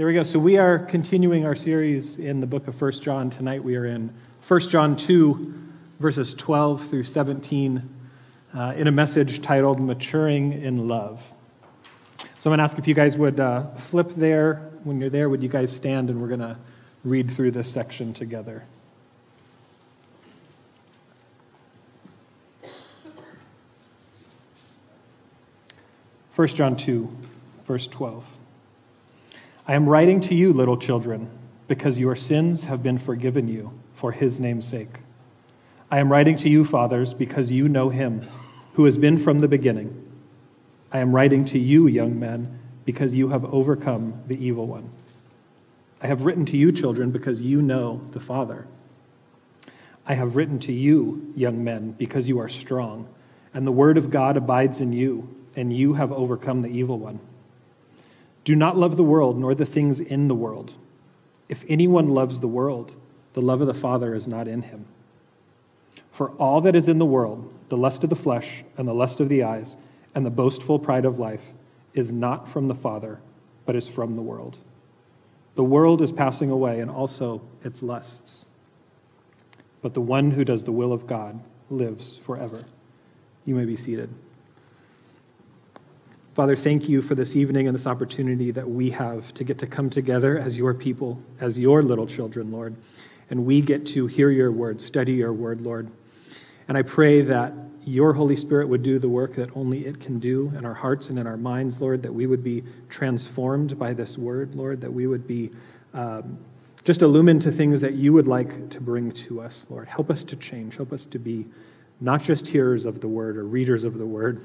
There we go. So we are continuing our series in the book of First John. Tonight we are in First John 2, verses 12 through 17, uh, in a message titled Maturing in Love. So I'm going to ask if you guys would uh, flip there. When you're there, would you guys stand and we're going to read through this section together. First John 2, verse 12. I am writing to you, little children, because your sins have been forgiven you for his name's sake. I am writing to you, fathers, because you know him who has been from the beginning. I am writing to you, young men, because you have overcome the evil one. I have written to you, children, because you know the Father. I have written to you, young men, because you are strong, and the word of God abides in you, and you have overcome the evil one. Do not love the world, nor the things in the world. If anyone loves the world, the love of the Father is not in him. For all that is in the world, the lust of the flesh, and the lust of the eyes, and the boastful pride of life, is not from the Father, but is from the world. The world is passing away, and also its lusts. But the one who does the will of God lives forever. You may be seated. Father, thank you for this evening and this opportunity that we have to get to come together as your people, as your little children, Lord. And we get to hear your word, study your word, Lord. And I pray that your Holy Spirit would do the work that only it can do in our hearts and in our minds, Lord, that we would be transformed by this word, Lord, that we would be um, just illumined to things that you would like to bring to us, Lord. Help us to change. Help us to be not just hearers of the word or readers of the word,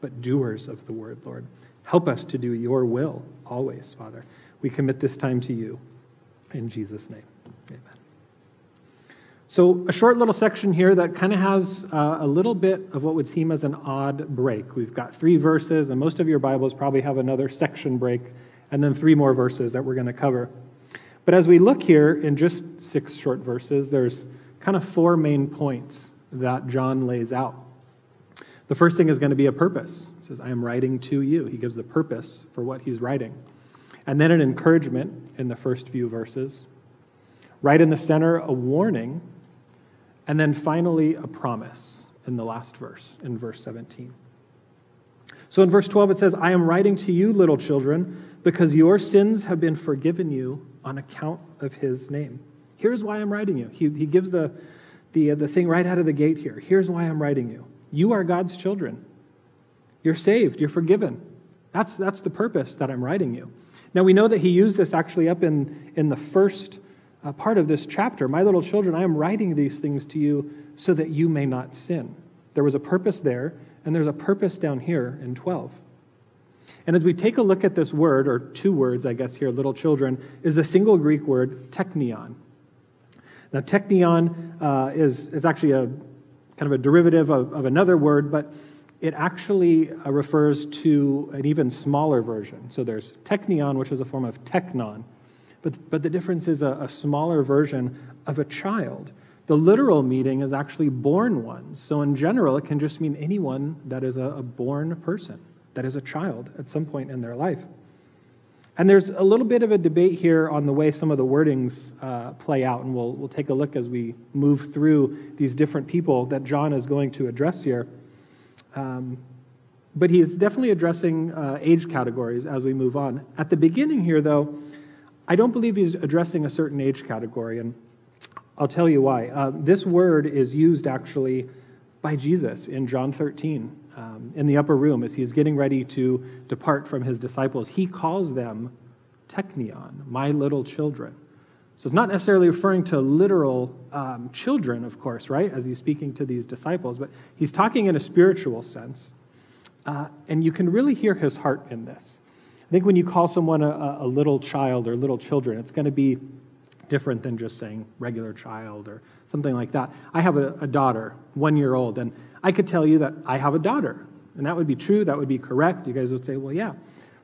but doers of the word, Lord. Help us to do your will always, Father. We commit this time to you. In Jesus' name, amen. So, a short little section here that kind of has uh, a little bit of what would seem as an odd break. We've got three verses, and most of your Bibles probably have another section break, and then three more verses that we're going to cover. But as we look here in just six short verses, there's kind of four main points that John lays out. The first thing is going to be a purpose. He says, I am writing to you. He gives the purpose for what he's writing. And then an encouragement in the first few verses. Right in the center, a warning. And then finally, a promise in the last verse, in verse 17. So in verse 12, it says, I am writing to you, little children, because your sins have been forgiven you on account of his name. Here's why I'm writing you. He, he gives the, the, uh, the thing right out of the gate here. Here's why I'm writing you. You are God's children. You're saved, you're forgiven. That's, that's the purpose that I'm writing you. Now, we know that he used this actually up in, in the first uh, part of this chapter. My little children, I am writing these things to you so that you may not sin. There was a purpose there, and there's a purpose down here in 12. And as we take a look at this word, or two words, I guess, here, little children, is the single Greek word teknion. Now, teknion uh, is, is actually a kind of a derivative of, of another word, but it actually uh, refers to an even smaller version. So there's teknion, which is a form of teknon, but, but the difference is a, a smaller version of a child. The literal meaning is actually born ones. So in general, it can just mean anyone that is a, a born person, that is a child at some point in their life. And there's a little bit of a debate here on the way some of the wordings uh, play out, and we'll, we'll take a look as we move through these different people that John is going to address here. Um, but he's definitely addressing uh, age categories as we move on. At the beginning here, though, I don't believe he's addressing a certain age category, and I'll tell you why. Uh, this word is used actually by Jesus in John 13 um, in the upper room as he's getting ready to depart from his disciples. He calls them teknion, my little children. So it's not necessarily referring to literal um, children, of course, right, as he's speaking to these disciples, but he's talking in a spiritual sense. Uh, and you can really hear his heart in this. I think when you call someone a, a little child or little children, it's going to be different than just saying regular child or something like that. I have a, a daughter, one year old, and I could tell you that I have a daughter, and that would be true, that would be correct. You guys would say, well, yeah.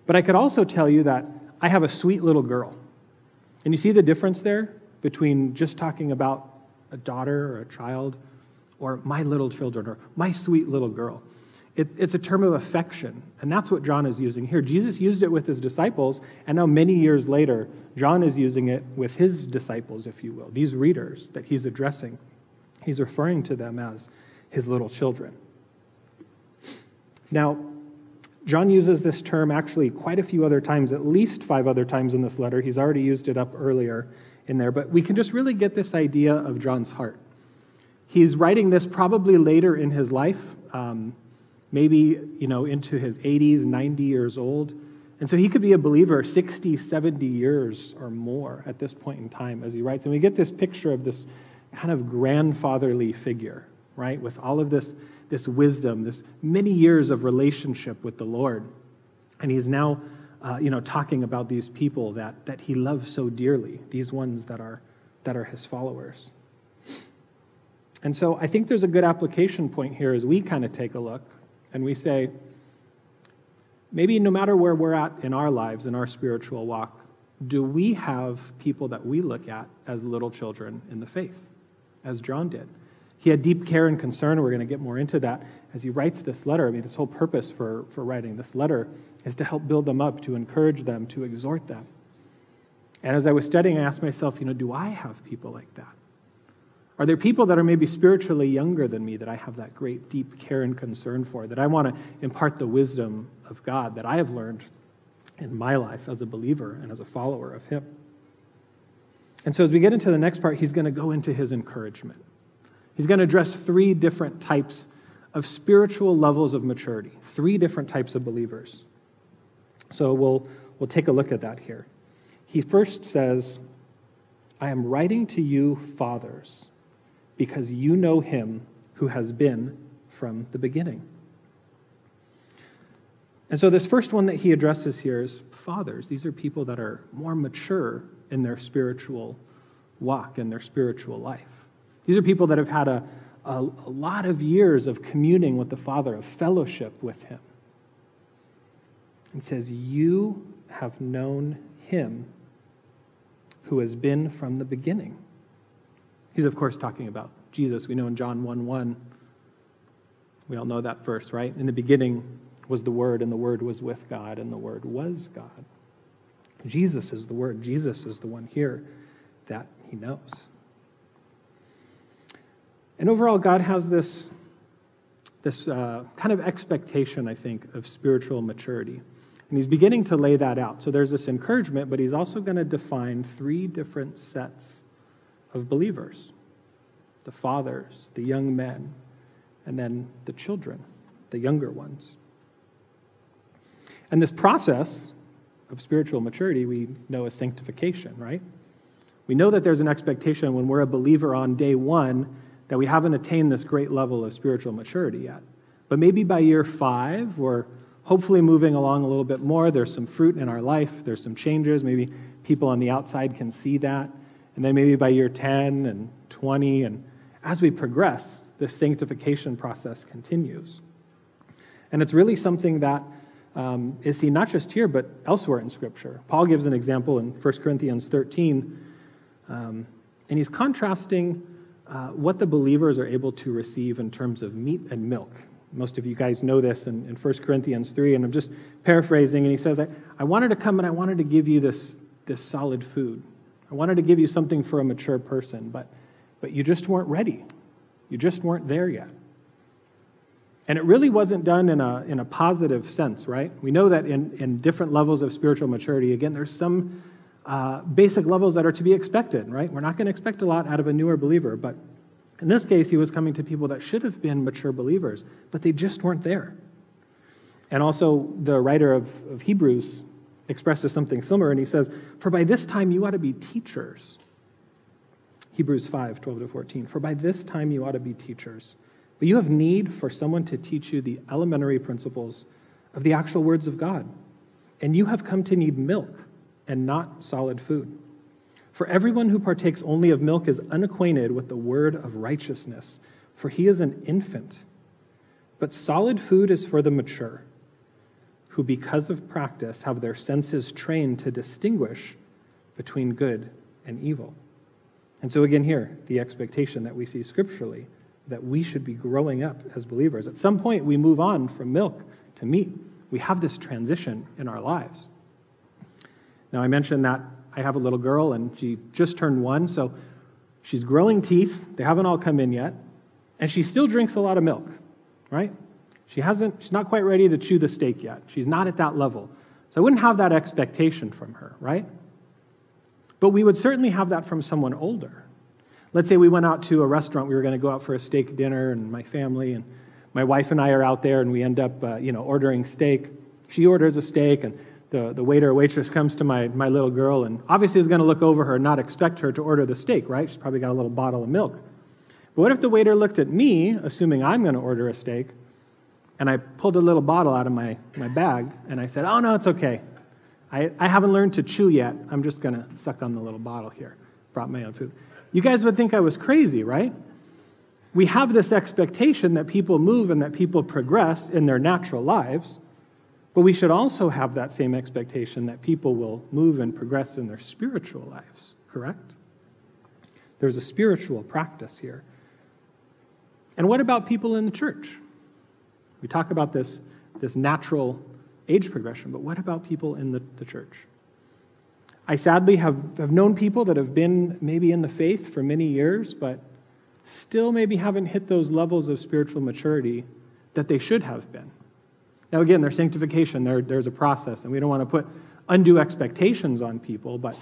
But I could also tell you that I have a sweet little girl. And you see the difference there between just talking about a daughter or a child or my little children or my sweet little girl. It, it's a term of affection, and that's what John is using here. Jesus used it with his disciples, and now many years later, John is using it with his disciples, if you will, these readers that he's addressing. He's referring to them as his little children. Now, John uses this term actually quite a few other times, at least five other times in this letter. He's already used it up earlier in there, but we can just really get this idea of John's heart. He's writing this probably later in his life, um, maybe you know into his 80s, 90 years old. And so he could be a believer 60, 70 years or more at this point in time as he writes. And we get this picture of this kind of grandfatherly figure, right? With all of this, this wisdom, this many years of relationship with the Lord. And he's now, uh, you know, talking about these people that, that he loves so dearly, these ones that are, that are his followers. And so I think there's a good application point here as we kind of take a look and we say, maybe no matter where we're at in our lives, in our spiritual walk, do we have people that we look at as little children in the faith, as John did? He had deep care and concern. We're going to get more into that as he writes this letter. I mean, this whole purpose for, for writing this letter is to help build them up, to encourage them, to exhort them. And as I was studying, I asked myself, you know, do I have people like that? Are there people that are maybe spiritually younger than me that I have that great deep care and concern for, that I want to impart the wisdom of God that I have learned in my life as a believer and as a follower of Him? And so as we get into the next part, he's going to go into his encouragement. He's going to address three different types of spiritual levels of maturity, three different types of believers. So we'll, we'll take a look at that here. He first says, I am writing to you, fathers because you know him who has been from the beginning. And so, this first one that he addresses here is fathers. These are people that are more mature in their spiritual walk, in their spiritual life. These are people that have had a, a, a lot of years of communing with the Father, of fellowship with him. And says, You have known him who has been from the beginning. He's, of course, talking about Jesus. We know in John 1 1, we all know that verse, right? In the beginning was the Word, and the Word was with God, and the Word was God. Jesus is the Word. Jesus is the one here that he knows. And overall, God has this, this uh, kind of expectation, I think, of spiritual maturity. And he's beginning to lay that out. So there's this encouragement, but he's also going to define three different sets of believers the fathers, the young men, and then the children, the younger ones. And this process of spiritual maturity we know as sanctification, right? We know that there's an expectation when we're a believer on day one that we haven't attained this great level of spiritual maturity yet. But maybe by year five, we're hopefully moving along a little bit more. There's some fruit in our life, there's some changes. Maybe people on the outside can see that. And then maybe by year 10 and 20, and as we progress, this sanctification process continues. And it's really something that um, is seen not just here, but elsewhere in Scripture. Paul gives an example in 1 Corinthians 13, um, and he's contrasting uh, what the believers are able to receive in terms of meat and milk. Most of you guys know this in, in 1 Corinthians 3, and I'm just paraphrasing, and he says, I, I wanted to come and I wanted to give you this, this solid food. I wanted to give you something for a mature person, but, but you just weren't ready. You just weren't there yet. And it really wasn't done in a, in a positive sense, right? We know that in, in different levels of spiritual maturity, again, there's some uh, basic levels that are to be expected, right? We're not going to expect a lot out of a newer believer, but in this case, he was coming to people that should have been mature believers, but they just weren't there. And also, the writer of, of Hebrews expresses something similar, and he says, For by this time you ought to be teachers. Hebrews 5 12 to 14. For by this time you ought to be teachers. But you have need for someone to teach you the elementary principles of the actual words of God. And you have come to need milk and not solid food. For everyone who partakes only of milk is unacquainted with the word of righteousness, for he is an infant. But solid food is for the mature who, because of practice, have their senses trained to distinguish between good and evil. And so, again, here, the expectation that we see scripturally that we should be growing up as believers. At some point, we move on from milk to meat. We have this transition in our lives. Now, I mentioned that I have a little girl, and she just turned one, so she's growing teeth. They haven't all come in yet, and she still drinks a lot of milk, right? She hasn't, she's not quite ready to chew the steak yet. She's not at that level. So I wouldn't have that expectation from her, right? But we would certainly have that from someone older. Let's say we went out to a restaurant, we were going to go out for a steak dinner, and my family and my wife and I are out there, and we end up, uh, you know, ordering steak. She orders a steak, and the, the waiter or waitress comes to my, my little girl, and obviously is going to look over her and not expect her to order the steak, right? She's probably got a little bottle of milk. But what if the waiter looked at me, assuming I'm going to order a steak, and I pulled a little bottle out of my, my bag, and I said, Oh, no, it's okay. I, I haven't learned to chew yet. I'm just going to suck on the little bottle here. Brought my own food. You guys would think I was crazy, right? We have this expectation that people move and that people progress in their natural lives, but we should also have that same expectation that people will move and progress in their spiritual lives, correct? There's a spiritual practice here. And what about people in the church? We talk about this, this natural age progression, but what about people in the, the church? I sadly have, have known people that have been maybe in the faith for many years, but still maybe haven't hit those levels of spiritual maturity that they should have been. Now, again, there's sanctification, there, there's a process, and we don't want to put undue expectations on people, but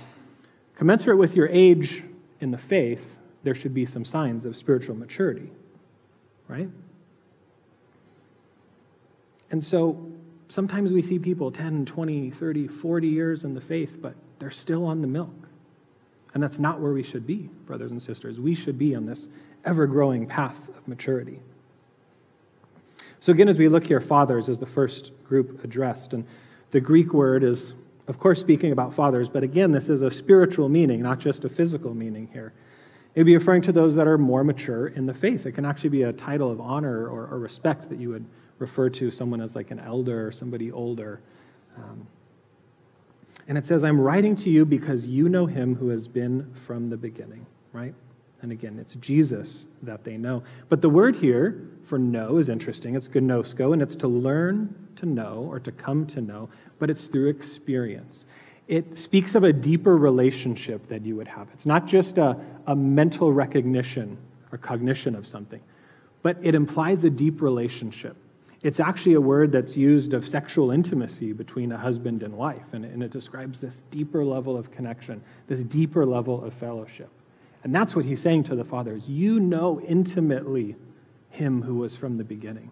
commensurate with your age in the faith, there should be some signs of spiritual maturity, right? And so sometimes we see people 10, 20, 30, 40 years in the faith, but they're still on the milk. And that's not where we should be, brothers and sisters. We should be on this ever growing path of maturity. So, again, as we look here, fathers is the first group addressed. And the Greek word is, of course, speaking about fathers, but again, this is a spiritual meaning, not just a physical meaning here. It would be referring to those that are more mature in the faith. It can actually be a title of honor or, or respect that you would refer to someone as like an elder or somebody older. Um, and it says, I'm writing to you because you know him who has been from the beginning, right? And again, it's Jesus that they know. But the word here for know is interesting. It's gnosko, and it's to learn to know or to come to know, but it's through experience. It speaks of a deeper relationship that you would have. It's not just a, a mental recognition or cognition of something, but it implies a deep relationship. It's actually a word that's used of sexual intimacy between a husband and wife, and, and it describes this deeper level of connection, this deeper level of fellowship. And that's what he's saying to the fathers. You know intimately him who was from the beginning.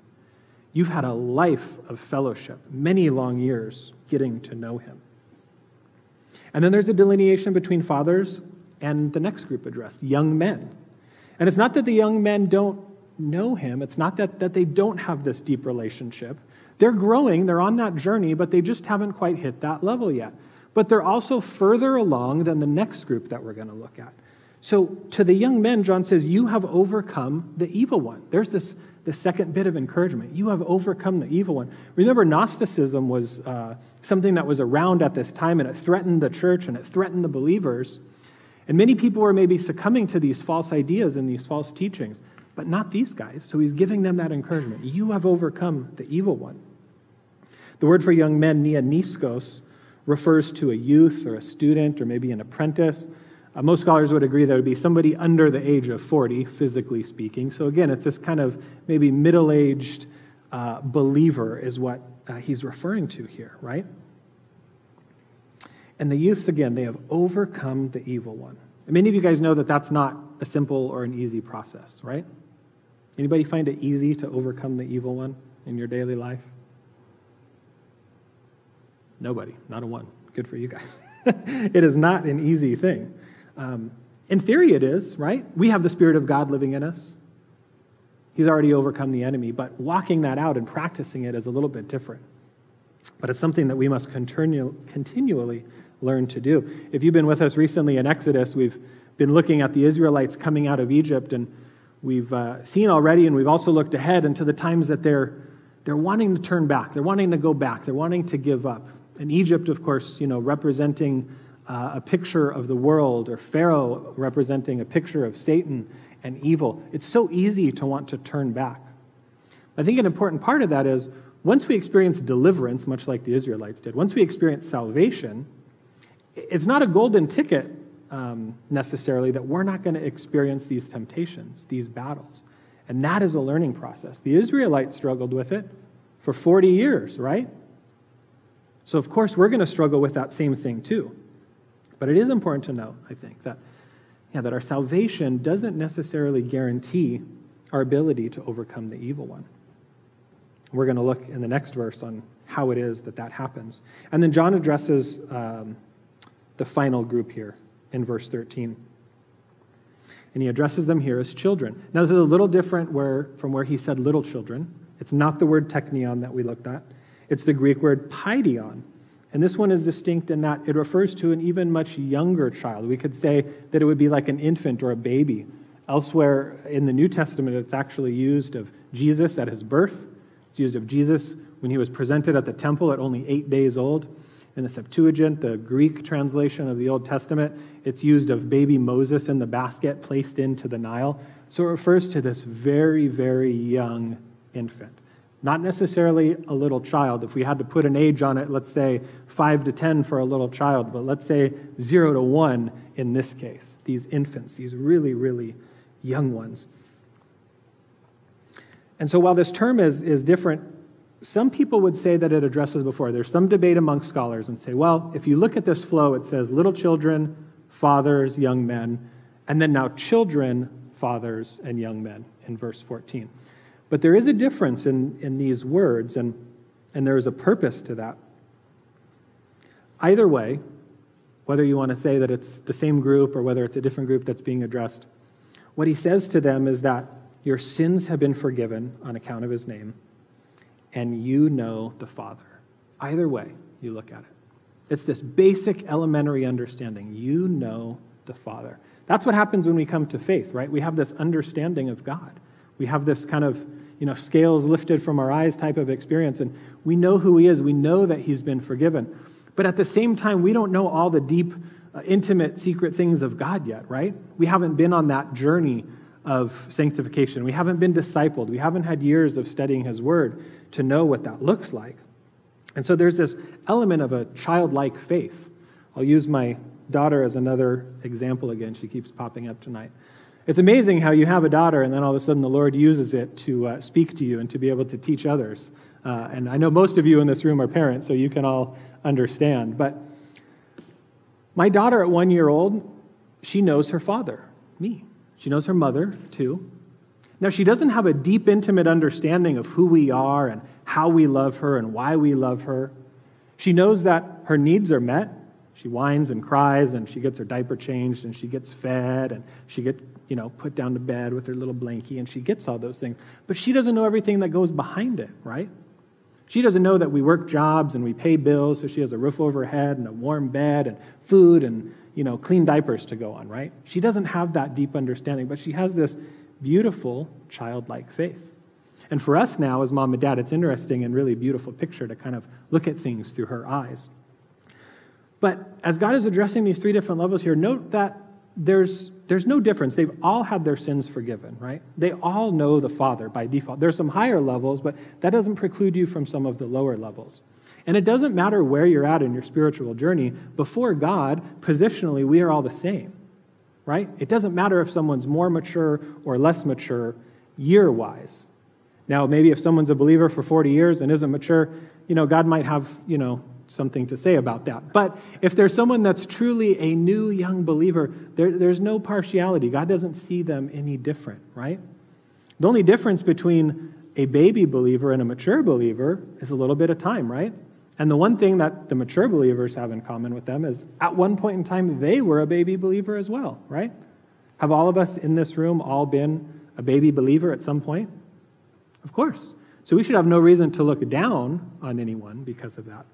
You've had a life of fellowship, many long years getting to know him. And then there's a delineation between fathers and the next group addressed, young men. And it's not that the young men don't know him. It's not that, that they don't have this deep relationship. They're growing, they're on that journey, but they just haven't quite hit that level yet. But they're also further along than the next group that we're going to look at. So to the young men, John says, You have overcome the evil one. There's this, the second bit of encouragement. You have overcome the evil one. Remember, Gnosticism was uh, something that was around at this time, and it threatened the church and it threatened the believers. And many people were maybe succumbing to these false ideas and these false teachings but not these guys. So he's giving them that encouragement. You have overcome the evil one. The word for young men, neoniskos, refers to a youth or a student or maybe an apprentice. Uh, most scholars would agree that would be somebody under the age of 40, physically speaking. So again, it's this kind of maybe middle aged uh, believer, is what uh, he's referring to here, right? And the youths, again, they have overcome the evil one. And many of you guys know that that's not a simple or an easy process, right? Anybody find it easy to overcome the evil one in your daily life? Nobody, not a one. Good for you guys. it is not an easy thing. Um, in theory, it is, right? We have the Spirit of God living in us. He's already overcome the enemy, but walking that out and practicing it is a little bit different. But it's something that we must continue, continually learn to do. If you've been with us recently in Exodus, we've been looking at the Israelites coming out of Egypt and we've uh, seen already, and we've also looked ahead into the times that they're, they're wanting to turn back. They're wanting to go back. They're wanting to give up. And Egypt, of course, you know, representing uh, a picture of the world, or Pharaoh representing a picture of Satan. and evil, it's so easy to want to turn back. I think an important part of that is once we experience deliverance, much like the Israelites did, once we experience salvation, it's not a golden ticket um, necessarily that we're not going to experience these temptations, these battles. And that is a learning process. The Israelites struggled with it for 40 years, right? So, of course, we're going to struggle with that same thing too. But it is important to note, I think, that, yeah, that our salvation doesn't necessarily guarantee our ability to overcome the evil one. We're going to look in the next verse on how it is that that happens. And then John addresses um, the final group here in verse 13. And he addresses them here as children. Now, this is a little different where, from where he said little children. It's not the word teknion that we looked at, it's the Greek word paidion. And this one is distinct in that it refers to an even much younger child. We could say that it would be like an infant or a baby. Elsewhere in the New Testament, it's actually used of Jesus at his birth. It's used of Jesus when he was presented at the temple at only eight days old. In the Septuagint, the Greek translation of the Old Testament, it's used of baby Moses in the basket placed into the Nile. So it refers to this very, very young infant. Not necessarily a little child. If we had to put an age on it, let's say 5 to 10 for a little child, but let's say 0 to 1 in this case. These infants, these really, really young ones. And so while this term is, is different some people would say that it addresses before. There's some debate among scholars and say, well, if you look at this flow, it says little children, fathers, young men, and then now children, fathers, and young men in verse 14. But there is a difference in, in these words, and, and there is a purpose to that. Either way, whether you want to say that it's the same group or whether it's a different group that's being addressed, what he says to them is that your sins have been forgiven on account of his name and you know the Father. Either way you look at it. It's this basic elementary understanding. You know the Father. That's what happens when we come to faith, right? We have this understanding of God. We have this kind of, you know, scales lifted from our eyes type of experience, and we know who He is. We know that He's been forgiven. But at the same time, we don't know all the deep, uh, intimate, secret things of God yet, right? We haven't been on that journey of sanctification. We haven't been discipled. We haven't had years of studying His Word to know what that looks like. And so there's this element of a childlike faith. I'll use my daughter as another example again. She keeps popping up tonight. It's amazing how you have a daughter, and then all of a sudden the Lord uses it to uh, speak to you and to be able to teach others. Uh, and I know most of you in this room are parents, so you can all understand. But my daughter at one year old, she knows her father, me. She knows her mother, too. Now, she doesn't have a deep, intimate understanding of who we are and how we love her and why we love her. She knows that her needs are met. She whines and cries and she gets her diaper changed and she gets fed and she gets, you know, put down to bed with her little blankie and she gets all those things. But she doesn't know everything that goes behind it, right? She doesn't know that we work jobs and we pay bills so she has a roof over her head and a warm bed and food and, you know, clean diapers to go on, right? She doesn't have that deep understanding, but she has this beautiful childlike faith. And for us now, as mom and dad, it's interesting and really beautiful picture to kind of look at things through her eyes. But as God is addressing these three different levels here, note that there's, there's no difference. They've all had their sins forgiven, right? They all know the Father by default. There's some higher levels, but that doesn't preclude you from some of the lower levels. And it doesn't matter where you're at in your spiritual journey. Before God, positionally, we are all the same right? It doesn't matter if someone's more mature or less mature year wise. Now, maybe if someone's a believer for 40 years and isn't mature, you know, God might have, you know, something to say about that. But if there's someone that's truly a new young believer, there, there's no partiality. God doesn't see them any different, right? The only difference between a baby believer and a mature believer is a little bit of time, right? And the one thing that the mature believers have in common with them is at one point in time, they were a baby believer as well, right? Have all of us in this room all been a baby believer at some point? Of course. So we should have no reason to look down on anyone because of that.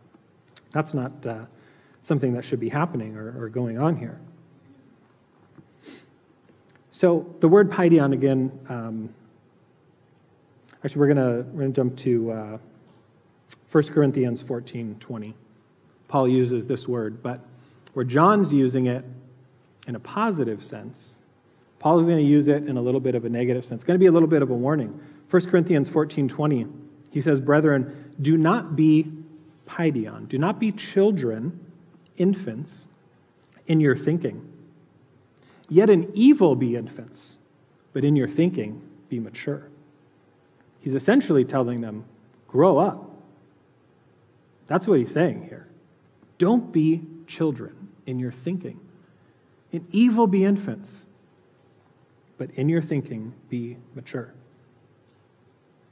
That's not uh, something that should be happening or, or going on here. So the word paidion again. Um, actually, we're going we're gonna jump to uh, 1 Corinthians 14 20. Paul uses this word, but where John's using it in a positive sense, Paul is going to use it in a little bit of a negative sense. It's going to be a little bit of a warning. 1 Corinthians 14 20, he says, Brethren, do not be paidion, do not be children, infants, in your thinking. Yet in evil be infants, but in your thinking be mature. He's essentially telling them, grow up. That's what he's saying here. Don't be children in your thinking. In evil be infants, but in your thinking be mature.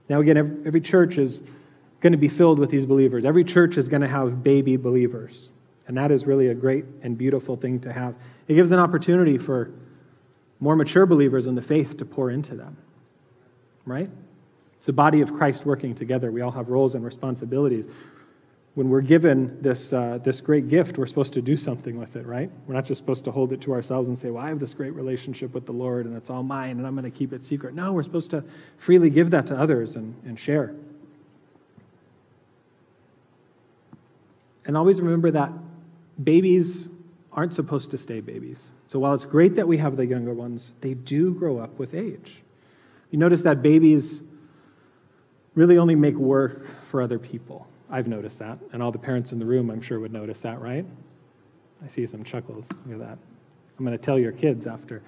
Now, again, every church is going to be filled with these believers. Every church is going to have baby believers. And that is really a great and beautiful thing to have. It gives an opportunity for more mature believers in the faith to pour into them, right? It's the body of Christ working together. We all have roles and responsibilities when we're given this, uh, this great gift, we're supposed to do something with it, right? We're not just supposed to hold it to ourselves and say, well, I have this great relationship with the Lord and it's all mine and I'm going to keep it secret. No, we're supposed to freely give that to others and, and share. And always remember that babies aren't supposed to stay babies. So while it's great that we have the younger ones, they do grow up with age. You notice that babies really only make work for other people. I've noticed that, and all the parents in the room, I'm sure, would notice that, right? I see some chuckles. Look at that. I'm going to tell your kids after.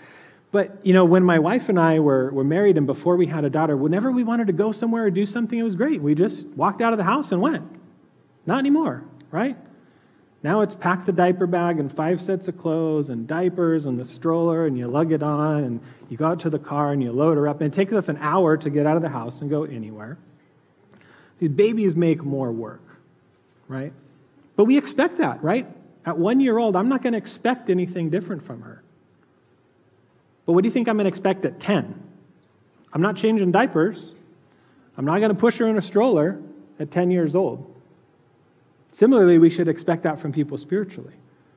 But, you know, when my wife and I were, were married and before we had a daughter, whenever we wanted to go somewhere or do something, it was great. We just walked out of the house and went. Not anymore, right? Now it's pack the diaper bag and five sets of clothes and diapers and the stroller and you lug it on and you go out to the car and you load her up. And it takes us an hour to get out of the house and go anywhere. These babies make more work, right? But we expect that, right? At one year old, I'm not going to expect anything different from her. But what do you think I'm going to expect at 10? I'm not changing diapers. I'm not going to push her in a stroller at 10 years old. Similarly, we should expect that from people spiritually.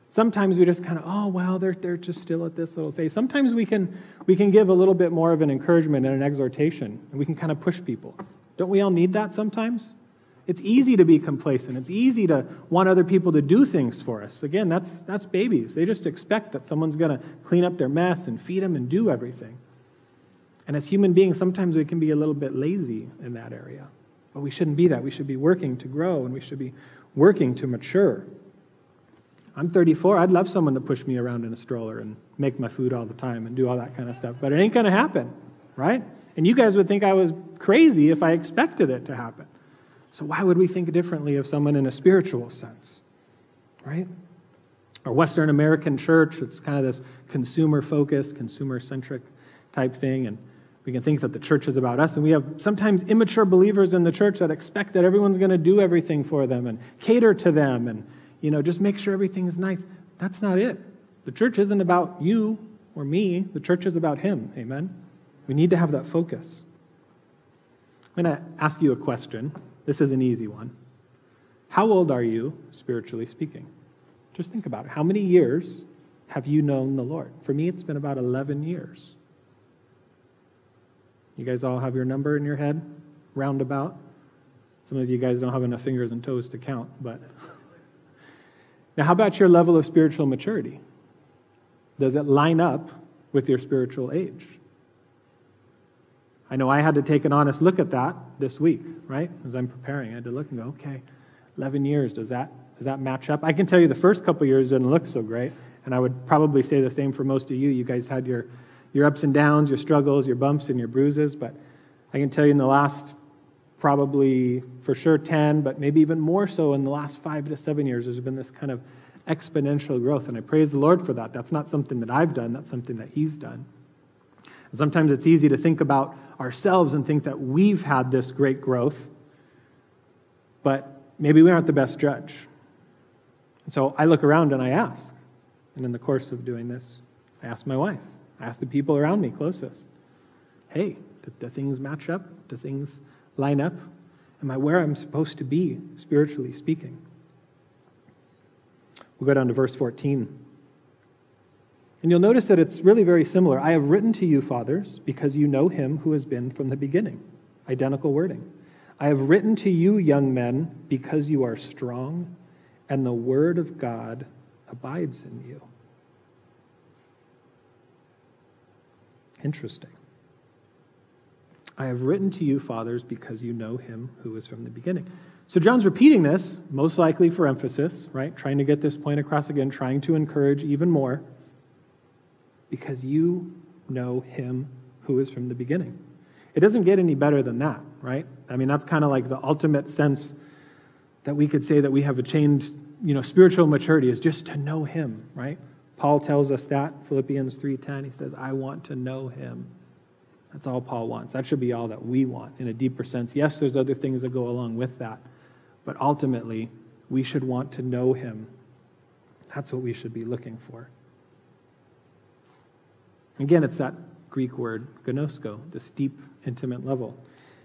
Sometimes we just kind of, oh, well, they're, they're just still at this little phase. Sometimes we can, we can give a little bit more of an encouragement and an exhortation, and we can kind of push people. Don't we all need that sometimes? It's easy to be complacent. It's easy to want other people to do things for us. Again, that's, that's babies. They just expect that someone's going to clean up their mess and feed them and do everything. And as human beings, sometimes we can be a little bit lazy in that area. But we shouldn't be that. We should be working to grow and we should be working to mature. I'm 34. I'd love someone to push me around in a stroller and make my food all the time and do all that kind of stuff. But it ain't going to happen, right? And you guys would think I was crazy if I expected it to happen. So, why would we think differently of someone in a spiritual sense? Right? Our Western American church, it's kind of this consumer focused, consumer centric type thing. And we can think that the church is about us. And we have sometimes immature believers in the church that expect that everyone's going to do everything for them and cater to them and, you know, just make sure everything's nice. That's not it. The church isn't about you or me, the church is about Him. Amen? We need to have that focus. I'm going to ask you a question. This is an easy one. How old are you, spiritually speaking? Just think about it. How many years have you known the Lord? For me, it's been about 11 years. You guys all have your number in your head, roundabout? Some of you guys don't have enough fingers and toes to count, but. now, how about your level of spiritual maturity? Does it line up with your spiritual age? I know I had to take an honest look at that this week, right? As I'm preparing, I had to look and go, okay, 11 years, does that, does that match up? I can tell you the first couple years didn't look so great, and I would probably say the same for most of you. You guys had your, your ups and downs, your struggles, your bumps, and your bruises, but I can tell you in the last probably for sure 10, but maybe even more so in the last five to seven years, there's been this kind of exponential growth, and I praise the Lord for that. That's not something that I've done, that's something that He's done. And sometimes it's easy to think about ourselves and think that we've had this great growth, but maybe we aren't the best judge. And so I look around and I ask. And in the course of doing this, I ask my wife, ask the people around me closest, hey, do, do things match up? Do things line up? Am I where I'm supposed to be, spiritually speaking? We'll go down to verse 14. And you'll notice that it's really very similar. I have written to you, fathers, because you know him who has been from the beginning. Identical wording. I have written to you, young men, because you are strong, and the word of God abides in you. Interesting. I have written to you, fathers, because you know him who is from the beginning. So John's repeating this, most likely for emphasis, right? Trying to get this point across again, trying to encourage even more, because you know him who is from the beginning. It doesn't get any better than that, right? I mean, that's kind of like the ultimate sense that we could say that we have attained, you know, spiritual maturity is just to know him, right? Paul tells us that, Philippians 3:10. He says, "I want to know him." That's all Paul wants. That should be all that we want in a deeper sense. Yes, there's other things that go along with that, but ultimately, we should want to know him. That's what we should be looking for. Again, it's that Greek word gnosko, this deep, intimate level.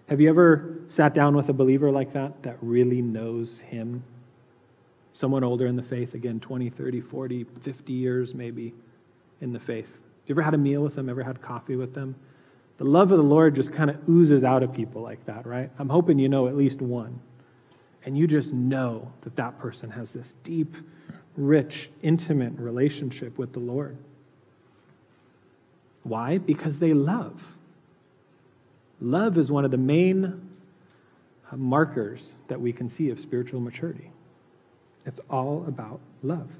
Have you ever sat down with a believer like that, that really knows him? Someone older in the faith, again, 20, 30, 40, 50 years maybe in the faith. Have you ever had a meal with them, ever had coffee with them? The love of the Lord just kind of oozes out of people like that, right? I'm hoping you know at least one. And you just know that that person has this deep, rich, intimate relationship with the Lord. Why? Because they love. Love is one of the main uh, markers that we can see of spiritual maturity. It's all about love.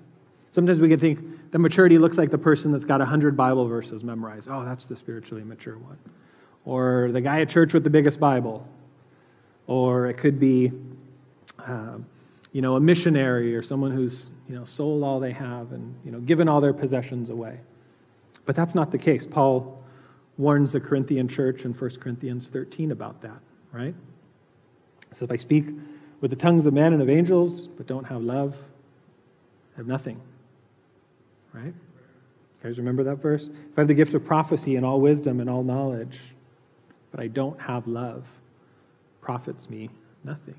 Sometimes we can think that maturity looks like the person that's got 100 Bible verses memorized. Oh, that's the spiritually mature one. Or the guy at church with the biggest Bible. Or it could be, uh, you know, a missionary or someone who's, you know, sold all they have and, you know, given all their possessions away. But that's not the case. Paul warns the Corinthian church in 1 Corinthians 13 about that, right? So if I speak with the tongues of men and of angels, but don't have love, have nothing right? You guys remember that verse? If I have the gift of prophecy and all wisdom and all knowledge, but I don't have love, profits me nothing.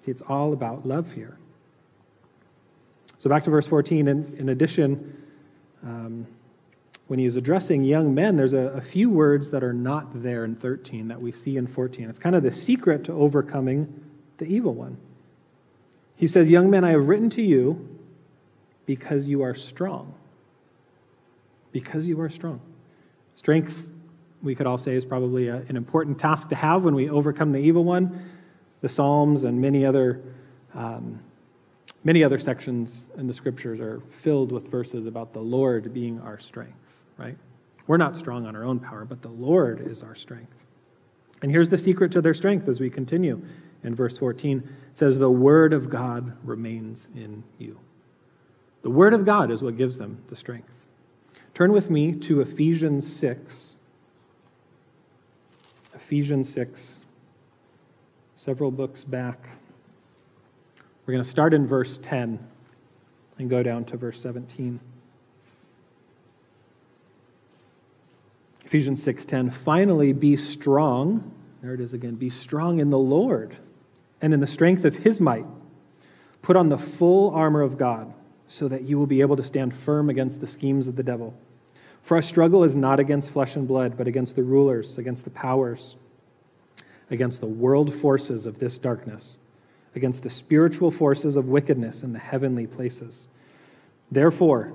See, it's all about love here. So back to verse 14. In, in addition, um, when he's addressing young men, there's a, a, few words that are not there in 13 that we see in 14. It's kind of the secret to overcoming the evil one. He says, Young men, I have written to you because you are strong. Because you are strong. Strength, we could all say, is probably a, an important task to have when we overcome the evil one. The Psalms and many other, um, many other sections in the scriptures are filled with verses about the Lord being our strength, right? We're not strong on our own power, but the Lord is our strength. And here's the secret to their strength as we continue in verse 14. It says, The word of God remains in you. The Word of God is what gives them the strength. Turn with me to Ephesians 6. Ephesians 6, several books back. We're going to start in verse 10 and go down to verse 17. Ephesians 6:10 Finally be strong there it is again be strong in the Lord and in the strength of his might put on the full armor of God so that you will be able to stand firm against the schemes of the devil. For our struggle is not against flesh and blood, but against the rulers, against the powers, against the world forces of this darkness, against the spiritual forces of wickedness in the heavenly places. Therefore,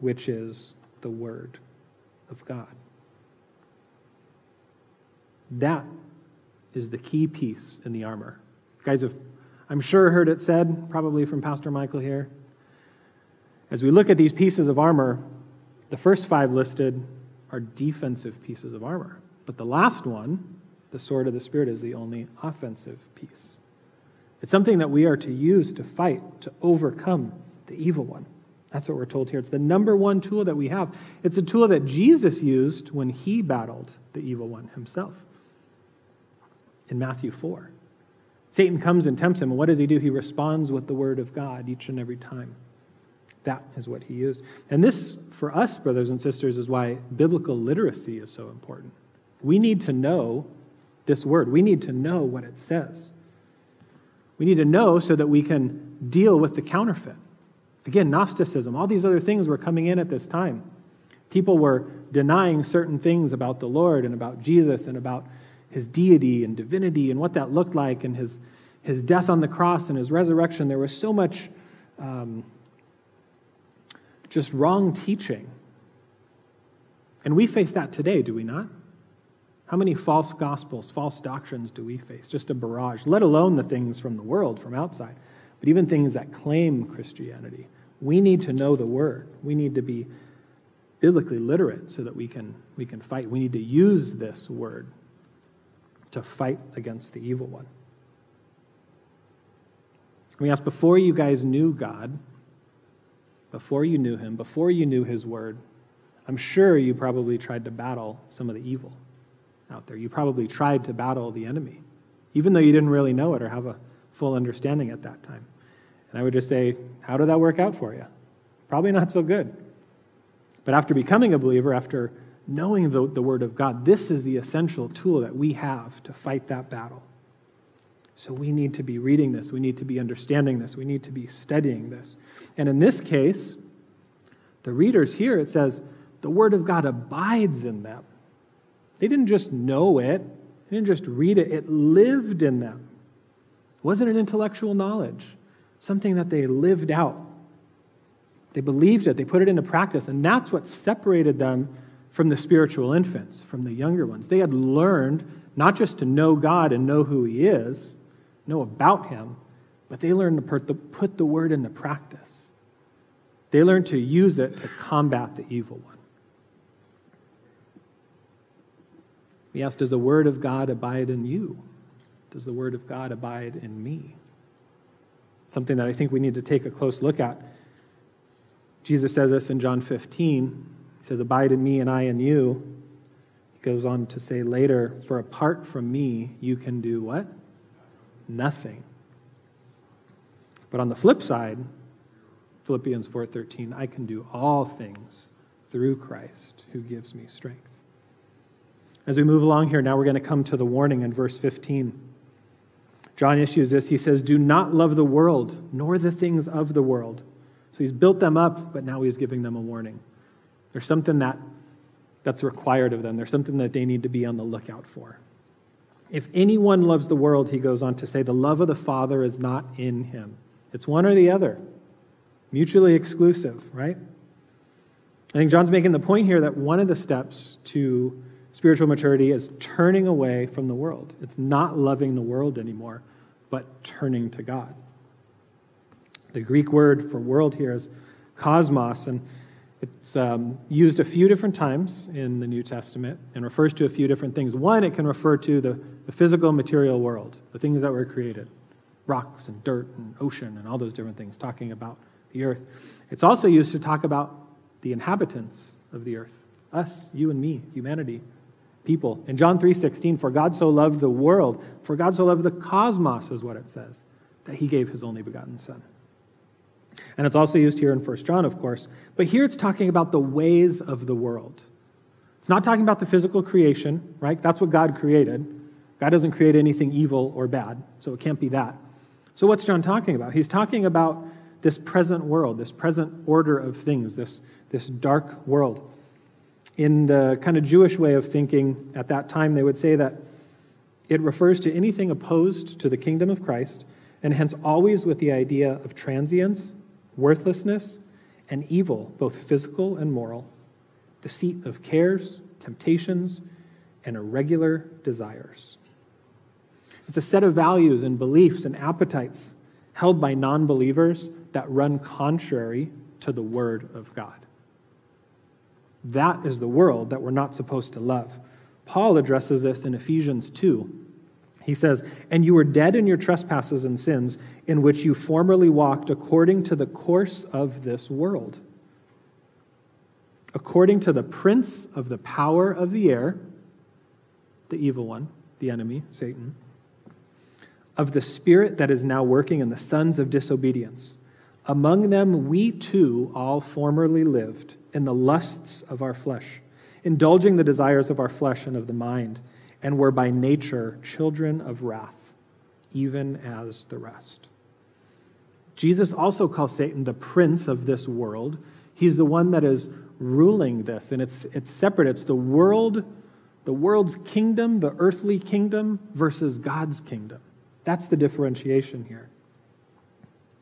which is the Word of God. That is the key piece in the armor. You guys have, I'm sure, heard it said, probably from Pastor Michael here. As we look at these pieces of armor, the first five listed are defensive pieces of armor. But the last one, the sword of the Spirit, is the only offensive piece. It's something that we are to use to fight, to overcome the evil one. That's what we're told here. It's the number one tool that we have. It's a tool that Jesus used when he battled the evil one himself. In Matthew 4, Satan comes and tempts him, what does he do? He responds with the word of God each and every time. That is what he used. And this, for us, brothers and sisters, is why biblical literacy is so important. We need to know this word, we need to know what it says. We need to know so that we can deal with the counterfeit. Again, Gnosticism, all these other things were coming in at this time. People were denying certain things about the Lord and about Jesus and about his deity and divinity and what that looked like and his, his death on the cross and his resurrection. There was so much um, just wrong teaching. And we face that today, do we not? How many false gospels, false doctrines do we face? Just a barrage, let alone the things from the world, from outside, but even things that claim Christianity. We need to know the word. We need to be biblically literate so that we can, we can fight. We need to use this word to fight against the evil one. We ask before you guys knew God, before you knew him, before you knew his word, I'm sure you probably tried to battle some of the evil out there. You probably tried to battle the enemy, even though you didn't really know it or have a full understanding at that time. And I would just say, how did that work out for you? Probably not so good. But after becoming a believer, after knowing the, the Word of God, this is the essential tool that we have to fight that battle. So we need to be reading this. We need to be understanding this. We need to be studying this. And in this case, the readers here, it says, the Word of God abides in them. They didn't just know it, they didn't just read it, it lived in them. It wasn't an intellectual knowledge, something that they lived out. They believed it, they put it into practice, and that's what separated them from the spiritual infants, from the younger ones. They had learned not just to know God and know who He is, know about him, but they learned to put the, word into practice. They learned to use it to combat the evil one. We ask, does the word of God abide in you? Does the word of God abide in me? Something that I think we need to take a close look at. Jesus says this in John 15. He says, Abide in me and I in you. He goes on to say later, For apart from me, you can do what? nothing. But on the flip side, Philippians 4:13, I can do all things through Christ who gives me strength. As we move along here, now we're going to come to the warning in verse 15. John issues this. He says, Do not love the world, nor the things of the world. So he's built them up, but now he's giving them a warning. There's something that, that's required of them, there's something that they need to be on the lookout for. If anyone loves the world, he goes on to say, the love of the Father is not in him. It's one or the other, mutually exclusive, right? I think John's making the point here that one of the steps to spiritual maturity is turning away from the world. It's not loving the world anymore, but turning to God. The Greek word for world here is cosmos, and it's um, used a few different times in the New Testament and refers to a few different things. One, it can refer to the, the physical material world, the things that were created rocks and dirt and ocean and all those different things, talking about the earth. It's also used to talk about the inhabitants of the earth us, you and me, humanity, people. In John 3:16, for God so loved the world, for God so loved the cosmos is what it says, that he gave his only begotten son. And it's also used here in 1 John, of course. But here it's talking about the ways of the world. It's not talking about the physical creation, right? That's what God created. God doesn't create anything evil or bad, so it can't be that. So what's John talking about? He's talking about this present world, this present order of things, this, this dark world. In the kind of Jewish way of thinking at that time, they would say that it refers to anything opposed to the kingdom of Christ, and hence always with the idea of transience worthlessness, and evil, both physical and moral, the seat of cares, temptations, and irregular desires. It's a set of values and beliefs and appetites held by non believers that run contrary to the Word of God. That is the world that we're not supposed to love. Paul addresses this in Ephesians 2, he says, And you were dead in your trespasses and sins, in which you formerly walked according to the course of this world, according to the prince of the power of the air, the evil one, the enemy, Satan, of the spirit that is now working in the sons of disobedience, Among them we too all formerly lived in the lusts of our flesh, indulging the desires of our flesh and of the mind, and were by nature children of wrath, even as the rest. Jesus also calls Satan the prince of this world. He's the one that is ruling this, and it's, it's separate. It's the world, the world's kingdom, the earthly kingdom, versus God's kingdom. That's the differentiation here.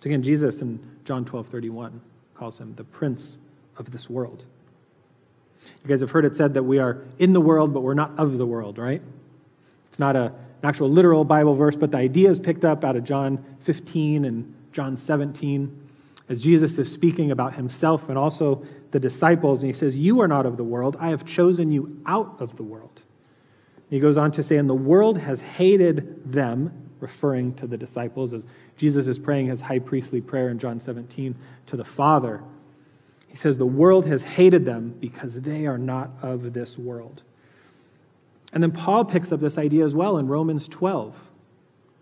So again, Jesus in John 12 31 calls him the prince of this world. You guys have heard it said that we are in the world, but we're not of the world, right? It's not a, an actual literal Bible verse, but the idea is picked up out of John 15 and John 17 as Jesus is speaking about himself and also the disciples. And he says, You are not of the world. I have chosen you out of the world. He goes on to say, And the world has hated them, referring to the disciples as Jesus is praying his high priestly prayer in John 17 to the Father. He says, The world has hated them because they are not of this world. And then Paul picks up this idea as well in Romans 12,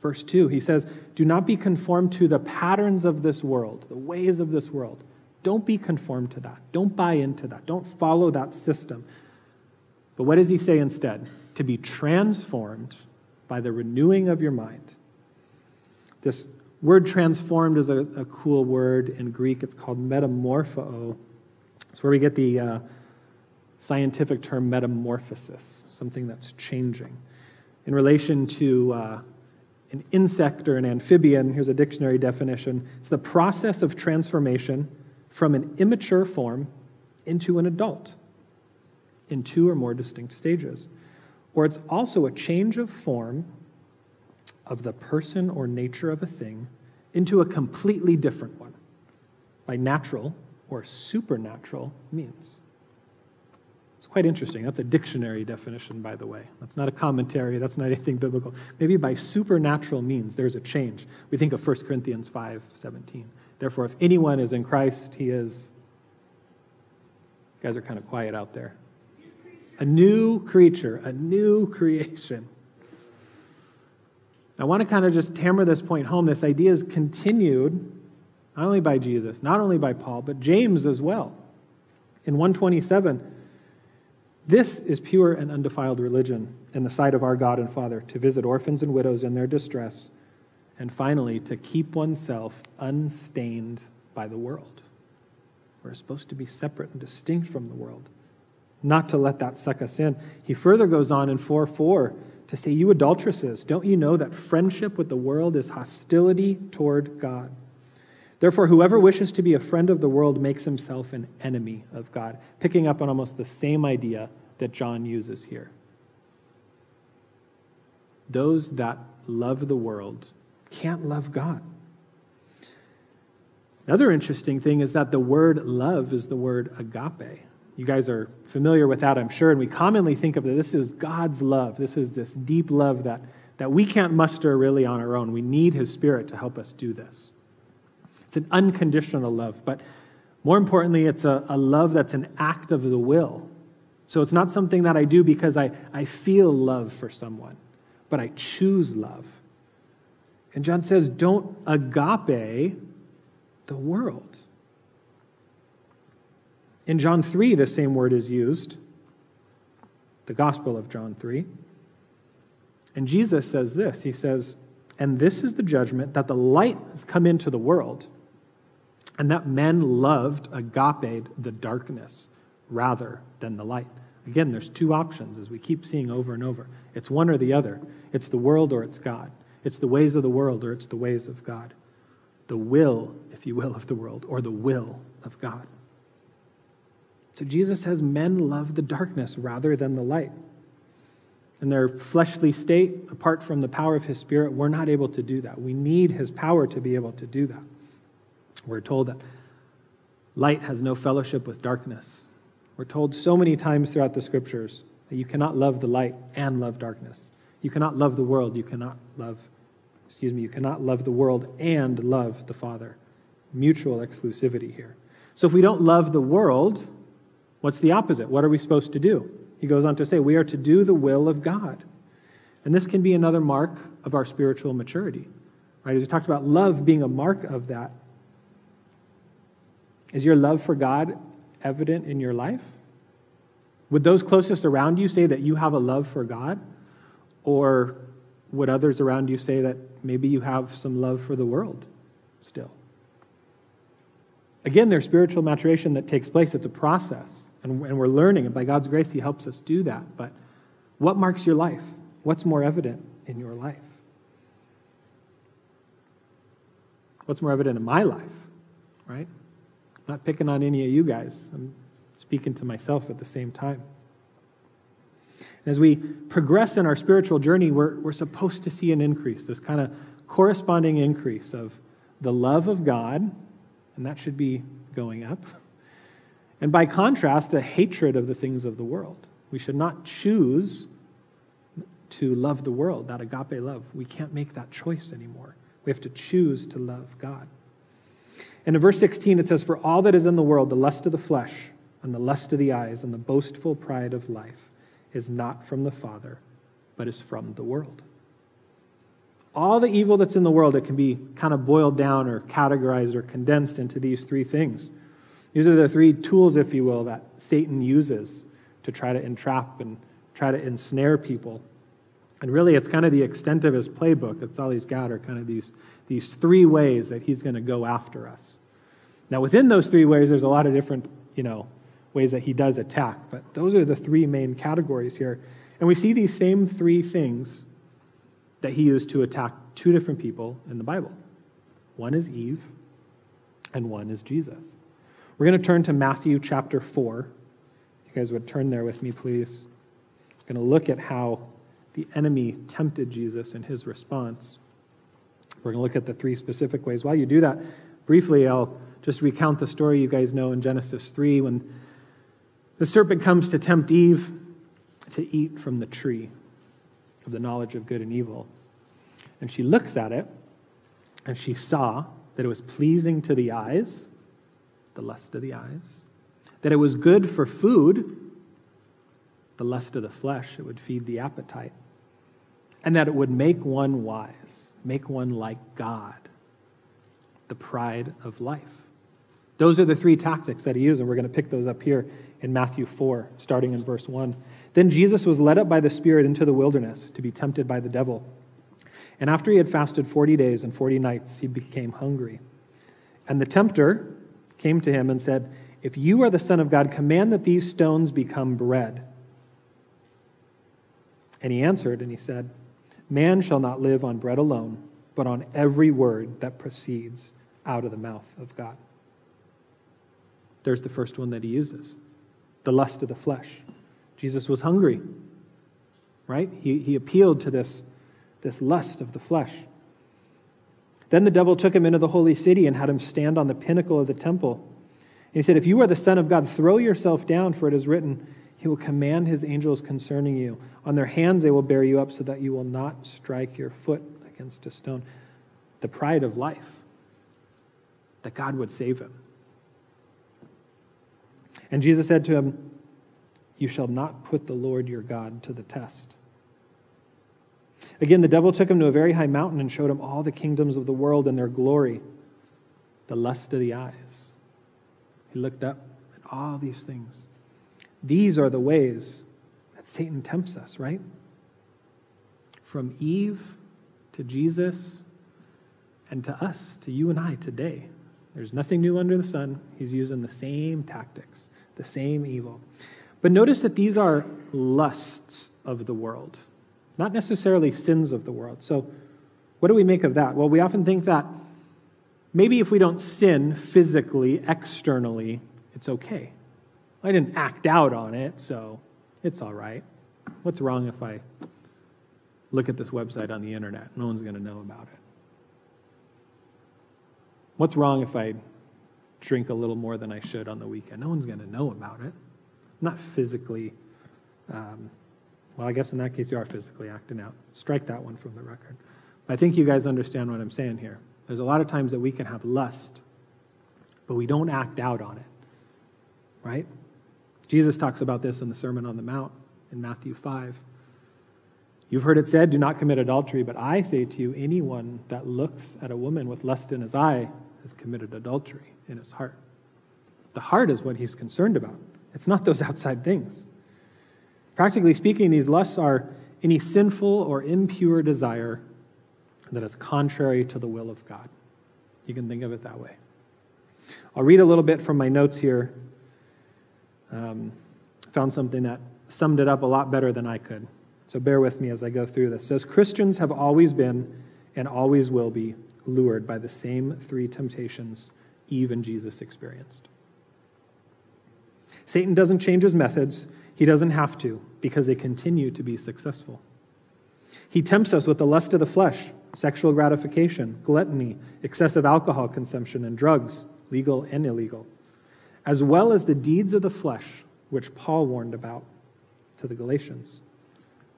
verse 2. He says, Do not be conformed to the patterns of this world, the ways of this world. Don't be conformed to that. Don't buy into that. Don't follow that system. But what does he say instead? To be transformed by the renewing of your mind. This word transformed is a, a cool word in Greek. It's called metamorpho. It's where we get the uh, scientific term metamorphosis, something that's changing. In relation to uh, an insect or an amphibian, here's a dictionary definition it's the process of transformation from an immature form into an adult in two or more distinct stages. Or it's also a change of form of the person or nature of a thing into a completely different one by natural or supernatural means. It's quite interesting. That's a dictionary definition, by the way. That's not a commentary, that's not anything biblical. Maybe by supernatural means, there's a change. We think of 1 Corinthians 5 17. Therefore, if anyone is in Christ, he is. You guys are kind of quiet out there. A new creature, a new creation. I want to kind of just hammer this point home. This idea is continued not only by Jesus, not only by Paul, but James as well. In 127, this is pure and undefiled religion in the sight of our God and Father, to visit orphans and widows in their distress, and finally, to keep oneself unstained by the world. We're supposed to be separate and distinct from the world, not to let that suck us in. He further goes on in 4 4 to say, You adulteresses, don't you know that friendship with the world is hostility toward God? Therefore, whoever wishes to be a friend of the world makes himself an enemy of God, picking up on almost the same idea that John uses here. Those that love the world can't love God. Another interesting thing is that the word love is the word agape. You guys are familiar with that, I'm sure, and we commonly think of that this is God's love. This is this deep love that, that we can't muster really on our own. We need His Spirit to help us do this. It's an unconditional love, but more importantly, it's a, a love that's an act of the will. So it's not something that I do because I, I feel love for someone, but I choose love. And John says, don't agape the world. In John 3, the same word is used, the Gospel of John 3. And Jesus says this He says, And this is the judgment that the light has come into the world, and that men loved agape the darkness rather than the light. Again, there's two options as we keep seeing over and over. It's one or the other. It's the world or it's God. It's the ways of the world or it's the ways of God. The will, if you will, of the world or the will of God. So Jesus says men love the darkness rather than the light. In their fleshly state, apart from the power of his spirit, we're not able to do that. We need his power to be able to do that. We're told that light has no fellowship with darkness. We're told so many times throughout the scriptures that you cannot love the light and love darkness. You cannot love the world. You cannot love, excuse me, you cannot love the world and love the Father. Mutual exclusivity here. So if we don't love the world, What's the opposite? What are we supposed to do? He goes on to say, We are to do the will of God. And this can be another mark of our spiritual maturity. Right? As we talked about love being a mark of that, Is your love for God evident in your life? Would those closest around you say that you have a love for God? Or would others around you say that maybe you have some love for the world still? Again, there's spiritual maturation that takes place. It's a process, and, and we're learning, and by God's grace, He helps us do that. But what marks your life? What's more evident in your life? What's more evident in my life, right? I'm not picking on any of you guys. I'm speaking to myself at the same time. As we progress in our spiritual journey, we're, we're supposed to see an increase, this kind of corresponding increase of the love of God, and that should be going up. And by contrast, a hatred of the things of the world. We should not choose to love the world, that agape love. We can't make that choice anymore. We have to choose to love God. And in verse 16, it says, For all that is in the world, the lust of the flesh, and the lust of the eyes, and the boastful pride of life, is not from the Father, but is from the world. All the evil that's in the world, it can be kind of boiled down or categorized or condensed into these three things. These are the three tools, if you will, that Satan uses to try to entrap and try to ensnare people. And really, it's kind of the extent of his playbook. That's all he's got are kind of these, these three ways that he's going to go after us. Now, within those three ways, there's a lot of different, you know, ways that he does attack. But those are the three main categories here. And we see these same three things that he used to attack two different people in the Bible one is Eve, and one is Jesus. We're going to turn to Matthew chapter 4. You guys would turn there with me, please. We're going to look at how the enemy tempted Jesus in his response. We're going to look at the three specific ways. While you do that, briefly, I'll just recount the story you guys know in Genesis 3 when the serpent comes to tempt Eve to eat from the tree of the knowledge of good and evil. And she looks at it, and she saw that it was pleasing to the eyes, the lust of the eyes, that it was good for food, the lust of the flesh, it would feed the appetite, and that it would make one wise, make one like God, the pride of life. Those are the three tactics that he used, and we're going to pick those up here in Matthew 4, starting in verse 1. Then Jesus was led up by the Spirit into the wilderness to be tempted by the devil. And after he had fasted 40 days and 40 nights, he became hungry. And the tempter came to him and said, If you are the Son of God, command that these stones become bread. And he answered and he said, Man shall not live on bread alone, but on every word that proceeds out of the mouth of God. There's the first one that he uses the lust of the flesh. Jesus was hungry, right? He, he appealed to this, this lust of the flesh. Then the devil took him into the holy city and had him stand on the pinnacle of the temple. And he said, If you are the Son of God, throw yourself down, for it is written, He will command His angels concerning you. On their hands they will bear you up so that you will not strike your foot against a stone. The pride of life, that God would save him. And Jesus said to him, You shall not put the Lord your God to the test. Again, the devil took him to a very high mountain and showed him all the kingdoms of the world and their glory, the lust of the eyes. He looked up at all these things. These are the ways that Satan tempts us, right? From Eve to Jesus and to us, to you and I today. There's nothing new under the sun. He's using the same tactics the same evil. But notice that these are lusts of the world, not necessarily sins of the world. So, what do we make of that? Well, we often think that maybe if we don't sin physically, externally, it's okay. I didn't act out on it, so it's all right. What's wrong if I look at this website on the internet? No one's going to know about it. What's wrong if I drink a little more than I should on the weekend. No one's going to know about it. not physically, um, well, I guess in that case you are physically acting out. Strike that one from the record. I think you guys understand what I'm saying here. There's a lot of times that we can have lust, but we don't act out on it, right? Jesus talks about this in the Sermon on the Mount in Matthew 5. You've heard it said, Do not commit adultery, but I say to you, anyone that looks at a woman with lust in his eye has committed adultery in his heart. The heart is what he's concerned about. It's not those outside things. Practically speaking, these lusts are any sinful or impure desire that is contrary to the will of God. You can think of it that way. I'll read a little bit from my notes here. Um, found something that summed it up a lot better than I could. So bear with me as I go through this. It says Christians have always been and always will be lured by the same three temptations Eve and Jesus experienced. Satan doesn't change his methods. He doesn't have to because they continue to be successful. He tempts us with the lust of the flesh, sexual gratification, gluttony, excessive alcohol consumption, and drugs, legal and illegal, as well as the deeds of the flesh, which Paul warned about to the Galatians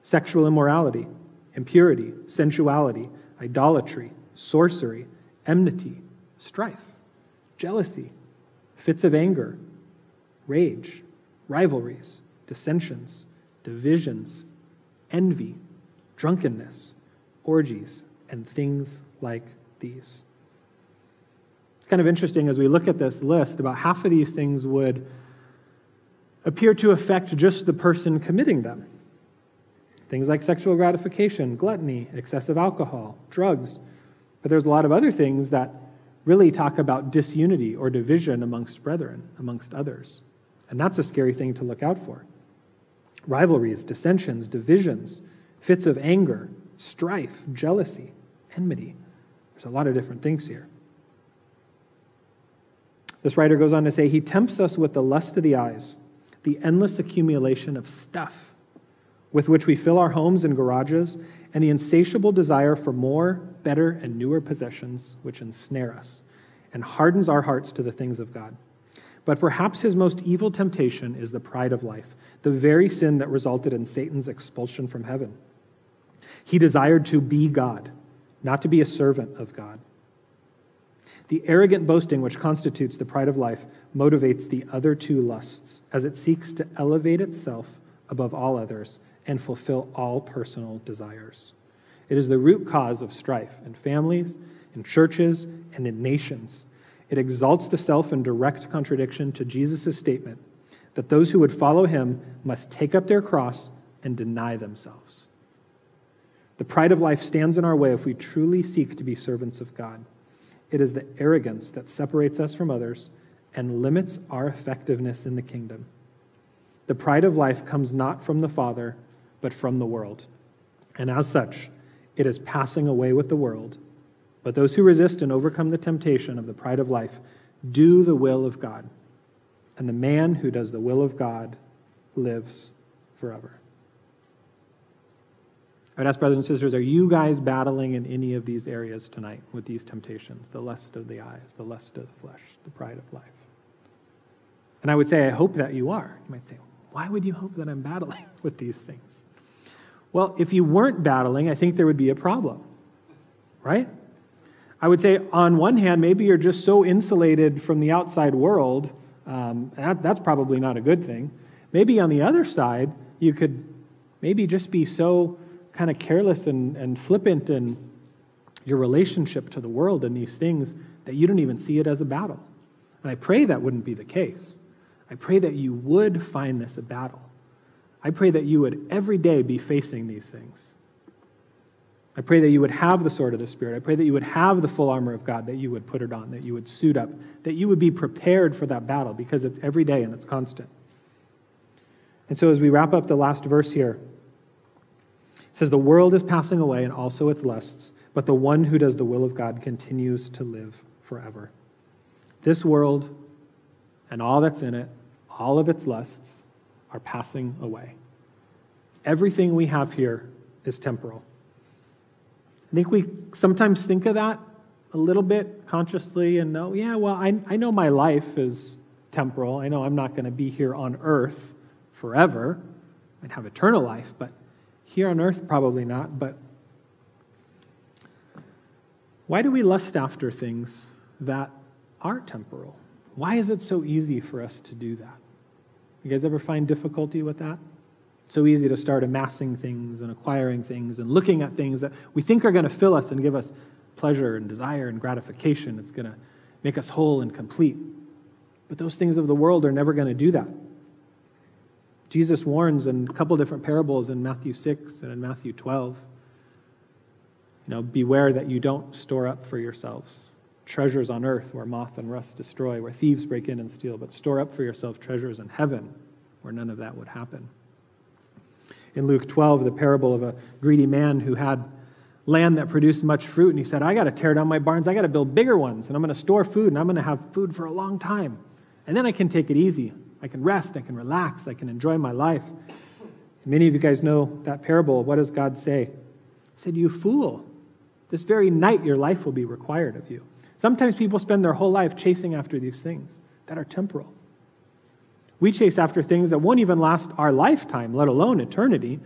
sexual immorality, impurity, sensuality, idolatry, sorcery, enmity, strife, jealousy, fits of anger, rage, rivalries, dissensions, divisions, envy, drunkenness, orgies, and things like these. It's kind of interesting as we look at this list, about half of these things would appear to affect just the person committing them. Things like sexual gratification, gluttony, excessive alcohol, drugs. But there's a lot of other things that really talk about disunity or division amongst brethren, amongst others. And that's a scary thing to look out for. Rivalries, dissensions, divisions, fits of anger, strife, jealousy, enmity. There's a lot of different things here. This writer goes on to say, He tempts us with the lust of the eyes, the endless accumulation of stuff with which we fill our homes and garages, and the insatiable desire for more, better, and newer possessions which ensnare us and hardens our hearts to the things of God. But perhaps his most evil temptation is the pride of life, the very sin that resulted in Satan's expulsion from heaven. He desired to be God, not to be a servant of God. The arrogant boasting which constitutes the pride of life motivates the other two lusts as it seeks to elevate itself above all others and fulfill all personal desires. It is the root cause of strife in families, in churches, and in nations. It exalts the self in direct contradiction to Jesus' statement that those who would follow him must take up their cross and deny themselves. The pride of life stands in our way if we truly seek to be servants of God. It is the arrogance that separates us from others and limits our effectiveness in the kingdom. The pride of life comes not from the Father, but from the world. And as such, it is passing away with the world. But those who resist and overcome the temptation of the pride of life do the will of God. And the man who does the will of God lives forever. I would ask, brothers and sisters, are you guys battling in any of these areas tonight with these temptations the lust of the eyes, the lust of the flesh, the pride of life? And I would say, I hope that you are. You might say, why would you hope that I'm battling with these things? Well, if you weren't battling, I think there would be a problem, right? I would say, on one hand, maybe you're just so insulated from the outside world, um, that, that's probably not a good thing. Maybe on the other side, you could maybe just be so kind of careless and, and flippant in your relationship to the world and these things that you don't even see it as a battle. And I pray that wouldn't be the case. I pray that you would find this a battle. I pray that you would every day be facing these things. I pray that you would have the sword of the Spirit. I pray that you would have the full armor of God, that you would put it on, that you would suit up, that you would be prepared for that battle because it's every day and it's constant. And so, as we wrap up the last verse here, it says, The world is passing away and also its lusts, but the one who does the will of God continues to live forever. This world and all that's in it, all of its lusts, are passing away. Everything we have here is temporal. I think we sometimes think of that a little bit consciously and know, yeah, well, I, I know my life is temporal. I know I'm not going to be here on earth forever. I'd have eternal life, but here on earth, probably not. But why do we lust after things that are temporal? Why is it so easy for us to do that? You guys ever find difficulty with that? So easy to start amassing things and acquiring things and looking at things that we think are going to fill us and give us pleasure and desire and gratification. It's going to make us whole and complete. But those things of the world are never going to do that. Jesus warns in a couple different parables in Matthew 6 and in Matthew 12. You know, beware that you don't store up for yourselves treasures on earth where moth and rust destroy, where thieves break in and steal, but store up for yourself treasures in heaven where none of that would happen. In Luke 12, the parable of a greedy man who had land that produced much fruit, and he said, I got to tear down my barns, I got to build bigger ones, and I'm going to store food, and I'm going to have food for a long time. And then I can take it easy. I can rest, I can relax, I can enjoy my life. Many of you guys know that parable. What does God say? He said, You fool, this very night your life will be required of you. Sometimes people spend their whole life chasing after these things that are temporal. We chase after things that won't even last our lifetime, let alone eternity.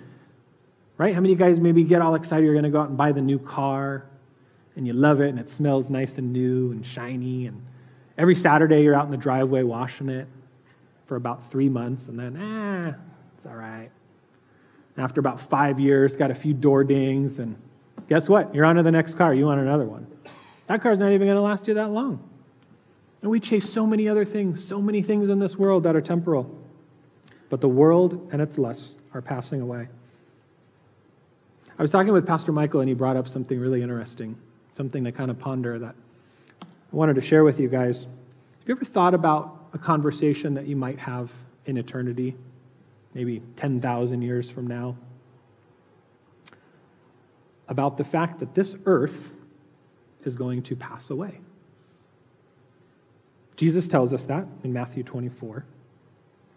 Right? How many of you guys maybe get all excited you're going to go out and buy the new car and you love it and it smells nice and new and shiny and every Saturday you're out in the driveway washing it for about three months, and then, eh, it's all right. After about five years, got a few door dings, and guess what? You're on to the next car. You want another one. That car's not even going to last you that long. And we chase so many other things, so many things in this world that are temporal. But the world and its lusts are passing away. I was talking with Pastor Michael, and he brought up something really interesting, something to kind of ponder that I wanted to share with you guys. Have you ever thought about a conversation that you might have in eternity, maybe 10,000 years from now, about the fact that this earth is going to pass away. Jesus tells us that in Matthew 24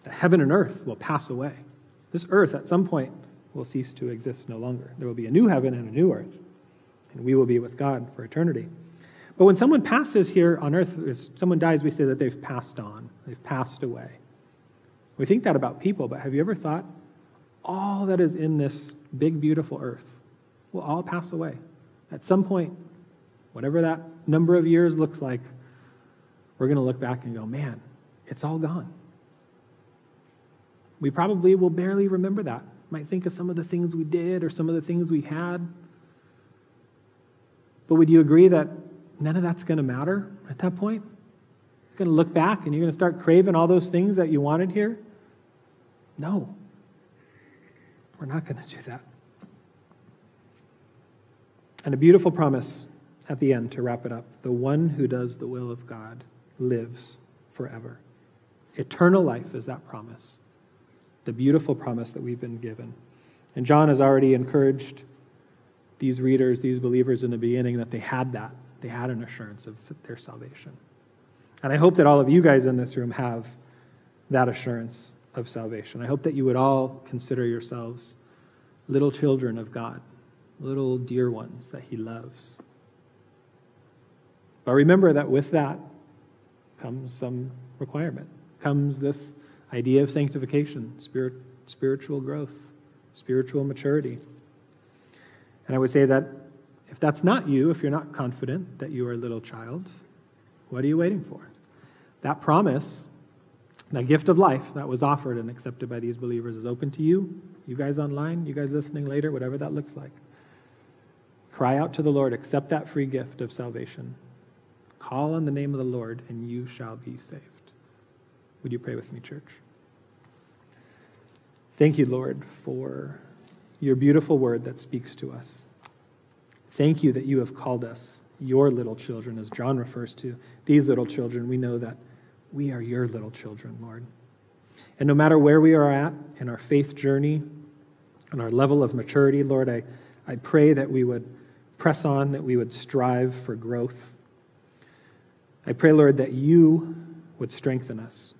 that heaven and earth will pass away. This earth at some point will cease to exist no longer. There will be a new heaven and a new earth, and we will be with God for eternity. But when someone passes here on earth, someone dies, we say that they've passed on, they've passed away. We think that about people, but have you ever thought all that is in this big, beautiful earth will all pass away? At some point, whatever that number of years looks like, we're going to look back and go, man, it's all gone. We probably will barely remember that. Might think of some of the things we did or some of the things we had. But would you agree that none of that's going to matter at that point. You're going to look back and you're going to start craving all those things that you wanted here. No, we're not going to do that. And a beautiful promise at the end to wrap it up the one who does the will of God lives forever. Eternal life is that promise, the beautiful promise that we've been given. And John has already encouraged these readers, these believers in the beginning, that they had that they had an assurance of their salvation. And I hope that all of you guys in this room have that assurance of salvation. I hope that you would all consider yourselves little children of God, little dear ones that He loves. But remember that with that comes some requirement, comes this idea of sanctification, spirit, spiritual growth, spiritual maturity. And I would say that if that's not you, if you're not confident that you are a little child, what are you waiting for? That promise, that gift of life that was offered and accepted by these believers is open to you, you guys online, you guys listening later, whatever that looks like. Cry out to the Lord, accept that free gift of salvation. Call on the name of the Lord, and you shall be saved. Would you pray with me, church? Thank you, Lord, for your beautiful word that speaks to us. Thank you that you have called us your little children, as John refers to these little children. We know that we are your little children, Lord. And no matter where we are at in our faith journey, on our level of maturity, Lord, I, I pray that we would press on, that we would strive for growth. I pray, Lord, that you would strengthen us,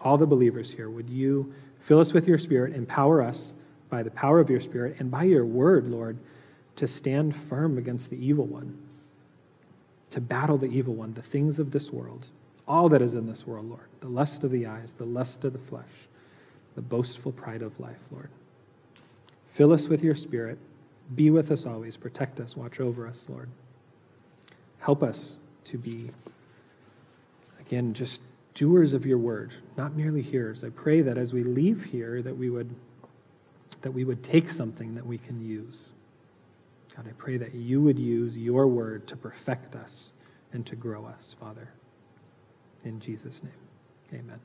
all the believers here. Would you fill us with your Spirit, empower us by the power of your Spirit, and by your word, Lord to stand firm against the evil one, to battle the evil one, the things of this world, all that is in this world, Lord, the lust of the eyes, the lust of the flesh, the boastful pride of life, Lord. Fill us with your spirit. Be with us always. Protect us. Watch over us, Lord. Help us to be, again, just doers of your word, not merely hearers. I pray that as we leave here, that we would, that we would take something that we can use. God, I pray that you would use your word to perfect us and to grow us, Father. In Jesus' name, Amen.